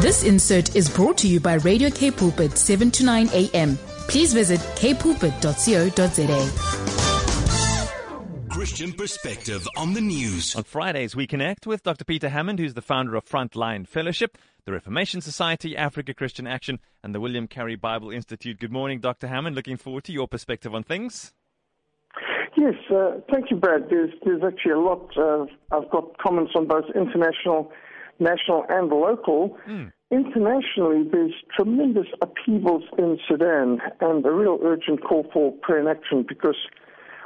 This insert is brought to you by Radio K Pulpit 7 to 9 a.m. Please visit kpulpit.co.za. Christian perspective on the news. On Fridays, we connect with Dr. Peter Hammond, who's the founder of Frontline Fellowship, the Reformation Society, Africa Christian Action, and the William Carey Bible Institute. Good morning, Dr. Hammond. Looking forward to your perspective on things. Yes, uh, thank you, Brad. There's, there's actually a lot. Of, I've got comments on both international national and local. Mm. Internationally, there's tremendous upheavals in Sudan and a real urgent call for prayer and action because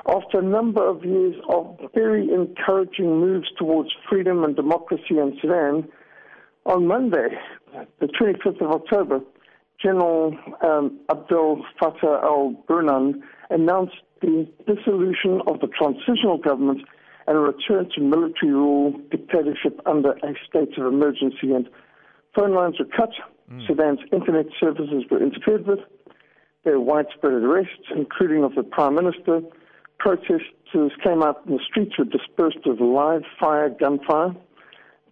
after a number of years of very encouraging moves towards freedom and democracy in Sudan, on Monday, the 25th of October, General um, Abdel Fattah al-Burhan announced the dissolution of the transitional government and a return to military rule dictatorship under a state of emergency. And phone lines were cut. Mm. Sudan's internet services were interfered with. There were widespread arrests, including of the prime minister. Protesters came out in the streets were dispersed with live fire, gunfire.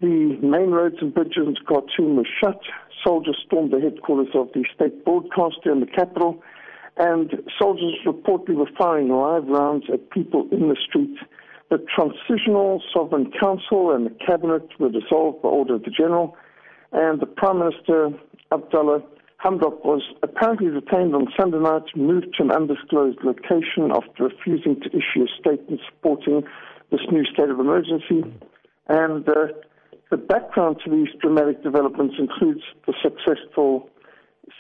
The main roads and bridges in Khartoum were shut. Soldiers stormed the headquarters of the state broadcaster in the capital, and soldiers reportedly were firing live rounds at people in the streets the Transitional Sovereign Council and the Cabinet were dissolved by order of the General, and the Prime Minister, Abdullah Hamdok, was apparently detained on Sunday night, moved to an undisclosed location after refusing to issue a statement supporting this new state of emergency. And uh, the background to these dramatic developments includes the successful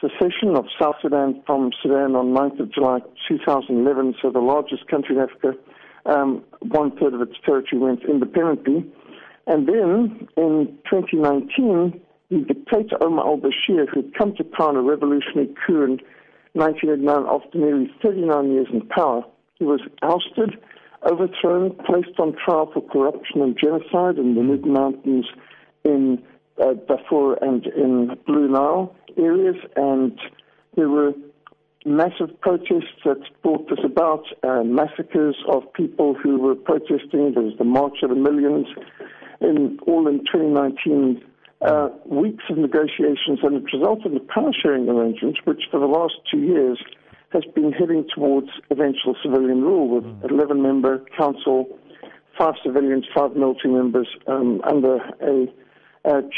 secession of South Sudan from Sudan on 9th of July 2011, so the largest country in Africa um, one third of its territory went independently. And then in 2019, the dictator Omar al Bashir, who had come to power in a revolutionary coup in 1989 after nearly 39 years in power, he was ousted, overthrown, placed on trial for corruption and genocide in the mid mountains in uh, Darfur and in Blue Nile areas, and there were massive protests that brought this about, uh, massacres of people who were protesting. There was the March of the Millions, in all in 2019. Uh, weeks of negotiations, and it resulted in the power sharing arrangement, which for the last two years has been heading towards eventual civilian rule with mm. 11 member council, five civilians, five military members um, under a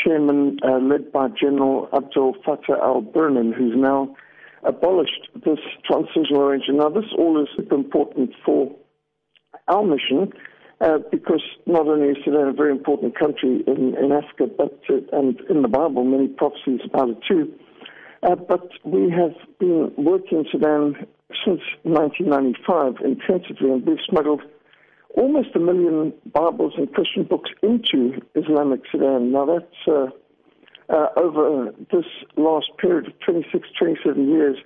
chairman uh, led by General Abdel Fattah al Burhan, who's now abolished this transitional arrangement. Now, this all is important for our mission uh, because not only is Sudan a very important country in, in Africa, but uh, and in the Bible, many prophecies about it too. Uh, but we have been working in Sudan since 1995 intensively, and we've smuggled almost a million Bibles and Christian books into Islamic Sudan. Now, that's uh, uh, over this last period of 26, 27 years,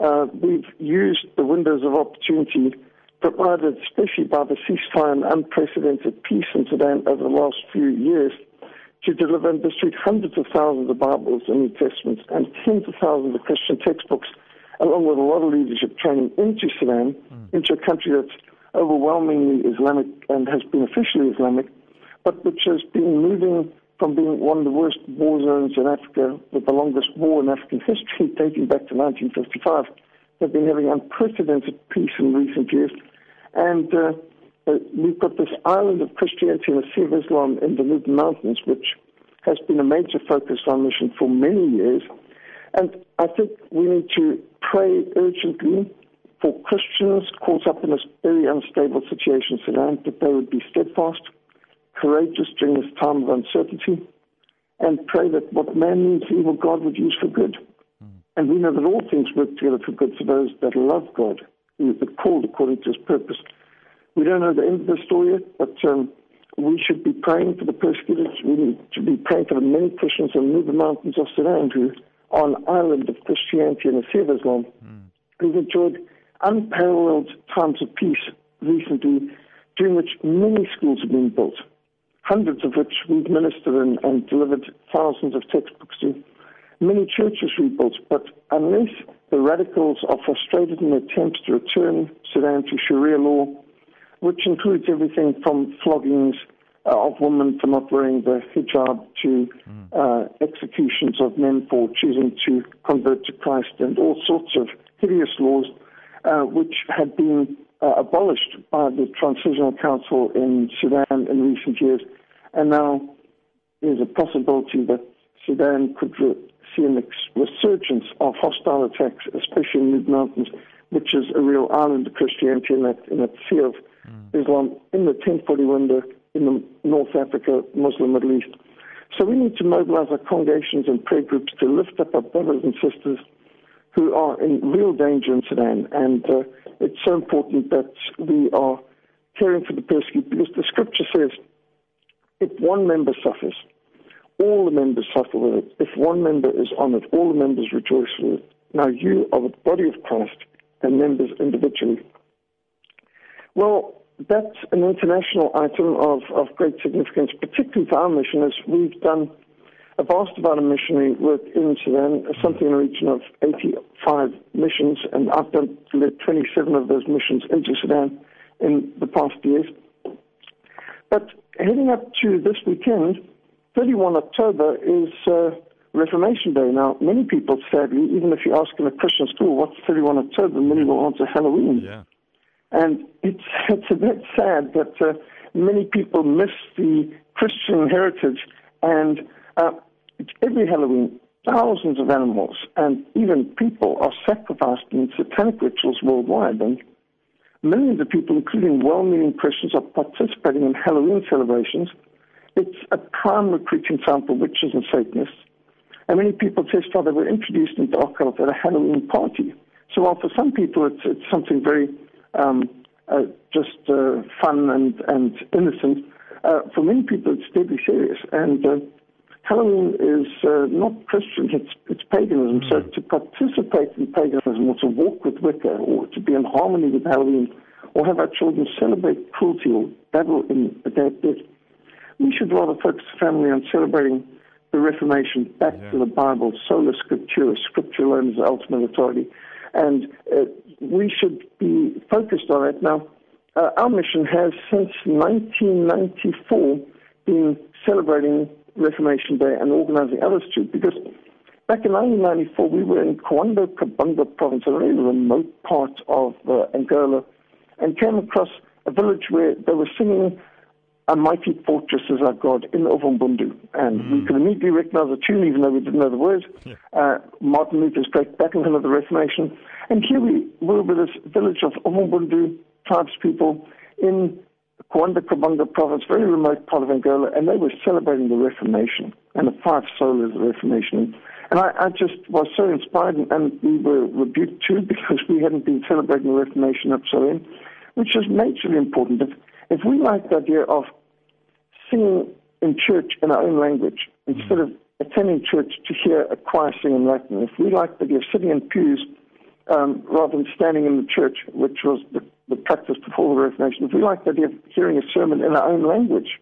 uh, we've used the windows of opportunity provided, especially by the ceasefire and unprecedented peace in Sudan over the last few years, to deliver and distribute hundreds of thousands of Bibles and New Testaments and tens of thousands of Christian textbooks, along with a lot of leadership training into Sudan, mm. into a country that's overwhelmingly Islamic and has been officially Islamic, but which has been moving from being one of the worst war zones in Africa, with the longest war in African history dating back to 1955. They've been having unprecedented peace in recent years. And uh, uh, we've got this island of Christianity and a Sea of Islam in the Nubian Mountains, which has been a major focus our mission for many years. And I think we need to pray urgently for Christians caught up in this very unstable situation in Sudan that they would be steadfast, courageous during this time of uncertainty and pray that what man means evil, God would use for good. Mm. And we know that all things work together for good for those that love God, who are called according to his purpose. We don't know the end of the story yet, but um, we should be praying for the persecuted. We need to be praying for the many Christians in the mountains of Sudan who are an island of Christianity and the Sea of Islam, mm. who've enjoyed unparalleled times of peace recently, during which many schools have been built hundreds of which we've ministered and, and delivered thousands of textbooks to. Many churches rebuilt, but unless the radicals are frustrated in their attempts to return Sudan to Sharia law, which includes everything from floggings uh, of women for not wearing the hijab to uh, executions of men for choosing to convert to Christ and all sorts of hideous laws uh, which had been uh, abolished by the Transitional Council in Sudan in recent years. And now there's a possibility that Sudan could re- see a resurgence of hostile attacks, especially in mid mountains, which is a real island of Christianity in that, in that sea of mm. Islam in the 1040 window in the North Africa, Muslim Middle East. So we need to mobilize our congregations and prayer groups to lift up our brothers and sisters who are in real danger in Sudan. And uh, it's so important that we are caring for the persecuted because the scripture says if one member suffers, all the members suffer with it. If one member is honored, all the members rejoice with it. Now you are the body of Christ and members individually. Well, that's an international item of, of great significance, particularly for our mission, as we've done a vast amount of missionary work in Sudan, something in the region of 85 missions, and I've done led 27 of those missions into Sudan in the past years. But heading up to this weekend, 31 October is uh, Reformation Day. Now, many people, sadly, even if you ask in a Christian school what's 31 October, many will answer Halloween. Yeah. And it's, it's a bit sad that uh, many people miss the Christian heritage. And uh, every Halloween, thousands of animals and even people are sacrificed in satanic rituals worldwide. And millions of people, including well meaning Christians, are participating in Halloween celebrations. It's a prime recruiting ground for witches and Satanists. And many people testify they were introduced into occult at a Halloween party. So while for some people it's, it's something very um, uh, just uh, fun and, and innocent. Uh, for many people, it's deadly serious. And uh, Halloween is uh, not Christian, it's, it's paganism. Mm. So to participate in paganism or to walk with Wicca or to be in harmony with Halloween or have our children celebrate cruelty or battle in a death, we should rather focus family on celebrating the Reformation back yeah. to the Bible, sola scriptura, scripture alone is the ultimate authority. And uh, we should be focused on it. Now, uh, our mission has since 1994 been celebrating Reformation Day and organizing others too, because back in 1994 we were in Cuando Cubango province, a very remote part of uh, Angola, and came across a village where they were singing a mighty fortress is our God in Ovimbundu. And mm. we could immediately recognize the tune, even though we didn't know the words. Yeah. Uh, Martin Luther's great battle hymn of the Reformation. And here we were with this village of Ovimbundu tribespeople in Cuando Cubango province, very remote part of Angola, and they were celebrating the Reformation and the five solas of the Reformation. And I, I just was so inspired, and, and, we were rebuked too because we hadn't been celebrating the Reformation up so in, which is majorly important. If, if we like the idea of singing in church in our own language instead of attending church to hear a choir sing in Latin, if we like the idea of sitting in pews um, rather than standing in the church, which was the, the, practice before the Reformation, if we like the idea of hearing a sermon in our own language,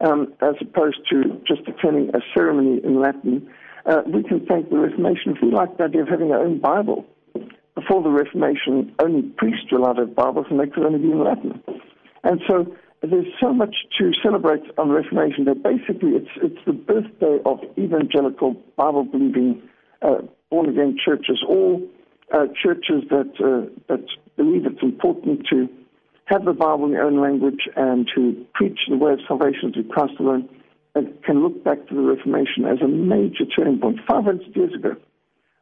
um, as opposed to just attending a ceremony in Latin, uh, we can thank the Reformation. If we like the idea of having our own Bible, before the Reformation, only priests were allowed to have Bibles and they could only be in Latin. And so there's so much to celebrate on the Reformation Day. Basically, it's it's the birthday of evangelical Bible believing uh, born again churches, all uh, churches that uh, that believe it's important to have the Bible in their own language and to preach the way of salvation to Christ alone, and can look back to the Reformation as a major turning point. 500 years ago,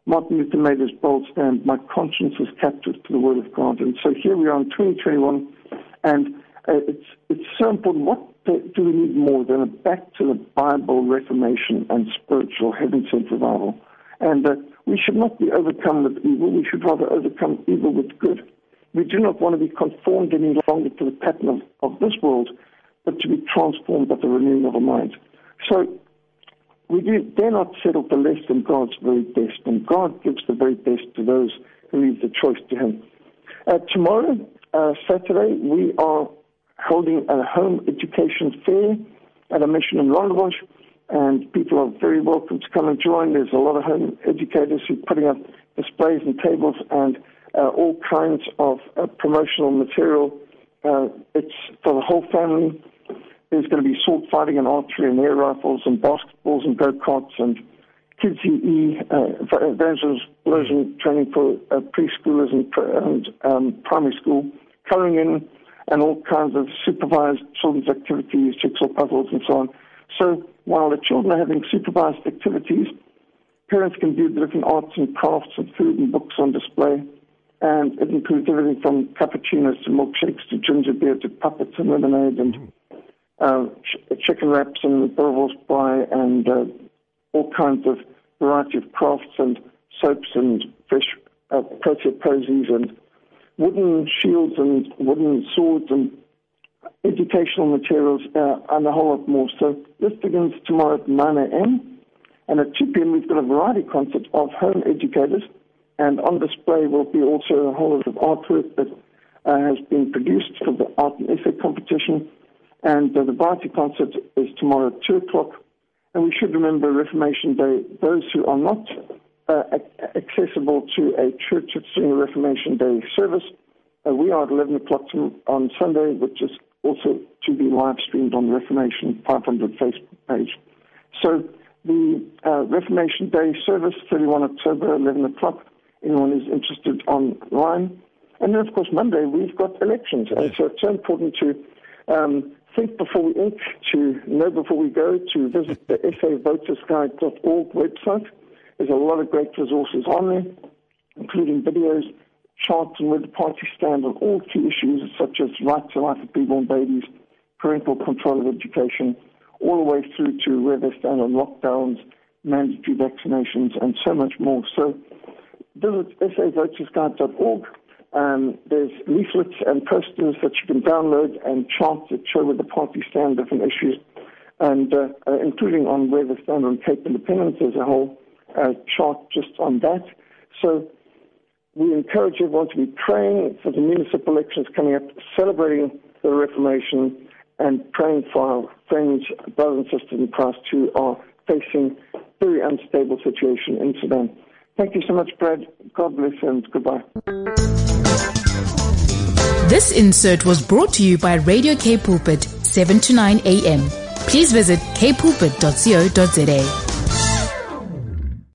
Martin Luther made his bold stand, my conscience is captive to the Word of God. And so here we are in 2021, and uh, it's, it's so important. What do we need more than a back to the Bible reformation and spiritual heaven sent revival? And uh, we should not be overcome with evil. We should rather overcome evil with good. We do not want to be conformed any longer to the pattern of, of this world, but to be transformed by the renewing of our minds. So we do, dare not settle for less than God's very best, and God gives the very best to those who leave the choice to Him. Uh, tomorrow, uh, Saturday, we are holding a home education fair at a mission in Rondebosch, and people are very welcome to come and join. There's a lot of home educators who are putting up displays and tables and uh, all kinds of uh, promotional material. Uh, it's for the whole family. there's going to be sword fighting and archery and air rifles and basketballs and go-karts and kids EE, uh, evangelism training for uh, preschoolers and, and um, primary school, colouring in and all kinds of supervised children's activities, jigsaw puzzles and so on. So while the children are having supervised activities, parents can view the different arts and crafts and food and books on display. And it includes everything from cappuccinos to milkshakes to ginger beer to puppets and lemonade and uh, ch- chicken wraps and boerewors pie and uh, all kinds of variety of crafts and soaps and fresh uh, posies and wooden shields and wooden swords and educational materials uh, and a whole lot more. So this begins tomorrow at 9 a.m. And at 2 p.m. we've got a variety concert of home educators. And on display will be also a whole lot of artwork that uh, has been produced for the art and essay competition. And uh, the variety concert is tomorrow at 2 o'clock. And we should remember Reformation Day, those who are not uh, accessible to a church a Reformation Day service. Uh, we are at 11 o'clock on Sunday, which is also to be live streamed on the Reformation 500 Facebook page. So the uh, Reformation Day service, 31 October, 11 o'clock. Anyone who's interested online. And then, of course, Monday we've got elections, and so it's so important to um, think before we ink, to know before we go, to visit the savotersguide.org website. There's a lot of great resources on there, including videos, charts, and where the party stand on all key issues such as right to life of preborn babies, parental control of education, all the way through to where they stand on lockdowns, mandatory vaccinations, and so much more. So visit savotersguide.org. Um, there's leaflets and posters that you can download and charts that show where the party stand on different issues, and uh, uh, including on where they stand on Cape Independence as a whole uh, chart just on that. So we encourage everyone to be praying for the municipal elections coming up, celebrating the Reformation, and praying for our friends, brothers and sisters in Christ who are facing very unstable situation in Sudan. Thank you so much, Brad. God bless and goodbye. This insert was brought to you by Radio K Pulpit, 7 to 9 a.m. Please visit kpulpit.co.za.